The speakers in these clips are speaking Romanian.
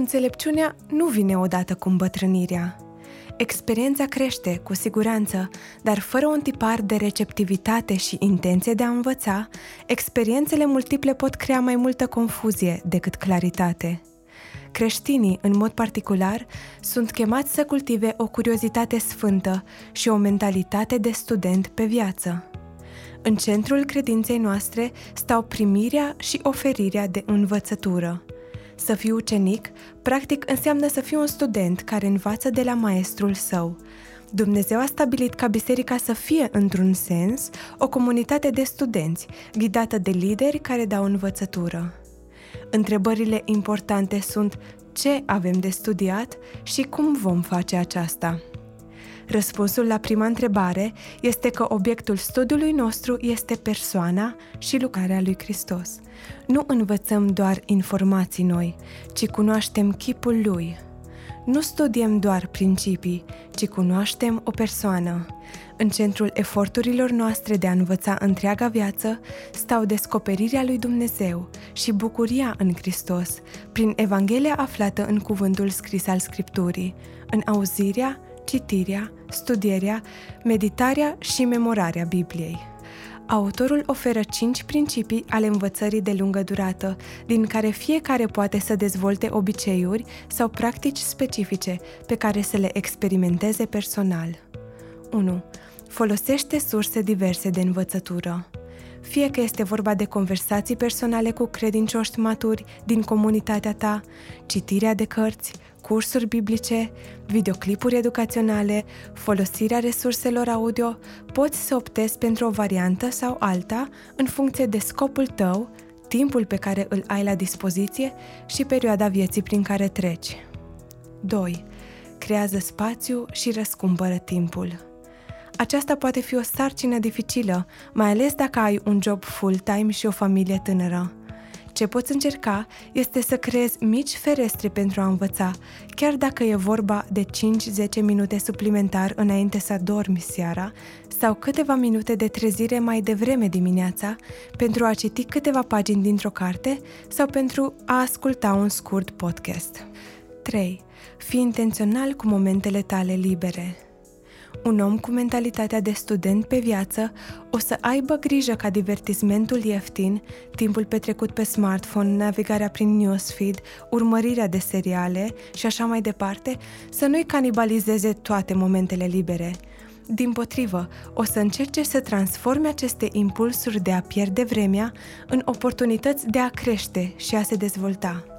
Înțelepciunea nu vine odată cu îmbătrânirea. Experiența crește, cu siguranță, dar fără un tipar de receptivitate și intenție de a învăța, experiențele multiple pot crea mai multă confuzie decât claritate. Creștinii, în mod particular, sunt chemați să cultive o curiozitate sfântă și o mentalitate de student pe viață. În centrul credinței noastre stau primirea și oferirea de învățătură. Să fii ucenic, practic, înseamnă să fii un student care învață de la maestrul său. Dumnezeu a stabilit ca biserica să fie, într-un sens, o comunitate de studenți, ghidată de lideri care dau învățătură. Întrebările importante sunt ce avem de studiat și cum vom face aceasta. Răspunsul la prima întrebare este că obiectul studiului nostru este persoana și lucrarea lui Hristos. Nu învățăm doar informații noi, ci cunoaștem chipul lui. Nu studiem doar principii, ci cunoaștem o persoană. În centrul eforturilor noastre de a învăța întreaga viață stau descoperirea lui Dumnezeu și bucuria în Hristos, prin Evanghelia aflată în cuvântul scris al Scripturii, în auzirea, citirea, studierea, meditarea și memorarea Bibliei. Autorul oferă cinci principii ale învățării de lungă durată, din care fiecare poate să dezvolte obiceiuri sau practici specifice pe care să le experimenteze personal. 1. Folosește surse diverse de învățătură. Fie că este vorba de conversații personale cu credincioși maturi din comunitatea ta, citirea de cărți, cursuri biblice, videoclipuri educaționale, folosirea resurselor audio, poți să optezi pentru o variantă sau alta în funcție de scopul tău, timpul pe care îl ai la dispoziție și perioada vieții prin care treci. 2. Creează spațiu și răscumpără timpul. Aceasta poate fi o sarcină dificilă, mai ales dacă ai un job full-time și o familie tânără. Ce poți încerca este să creezi mici ferestre pentru a învăța, chiar dacă e vorba de 5-10 minute suplimentar înainte să dormi seara sau câteva minute de trezire mai devreme dimineața pentru a citi câteva pagini dintr-o carte sau pentru a asculta un scurt podcast. 3. Fii intențional cu momentele tale libere. Un om cu mentalitatea de student pe viață o să aibă grijă ca divertismentul ieftin, timpul petrecut pe smartphone, navigarea prin newsfeed, urmărirea de seriale și așa mai departe, să nu-i canibalizeze toate momentele libere. Din potrivă, o să încerce să transforme aceste impulsuri de a pierde vremea în oportunități de a crește și a se dezvolta.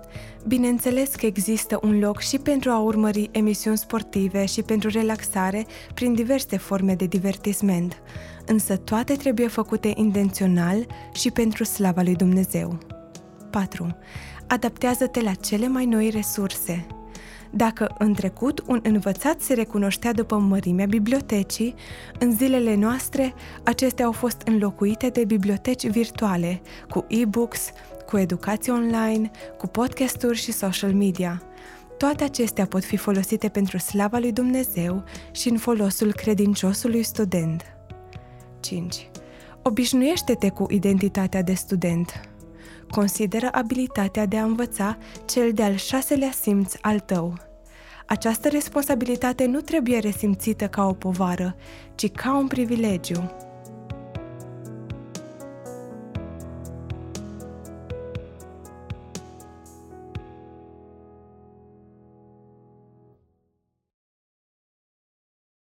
Bineînțeles că există un loc și pentru a urmări emisiuni sportive și pentru relaxare prin diverse forme de divertisment, însă toate trebuie făcute intențional și pentru slava lui Dumnezeu. 4. Adaptează-te la cele mai noi resurse. Dacă în trecut un învățat se recunoștea după mărimea bibliotecii, în zilele noastre acestea au fost înlocuite de biblioteci virtuale, cu e-books, cu educație online, cu podcasturi și social media. Toate acestea pot fi folosite pentru slava lui Dumnezeu și în folosul credinciosului student. 5. Obișnuiește-te cu identitatea de student. Consideră abilitatea de a învăța cel de-al șaselea simț al tău. Această responsabilitate nu trebuie resimțită ca o povară, ci ca un privilegiu.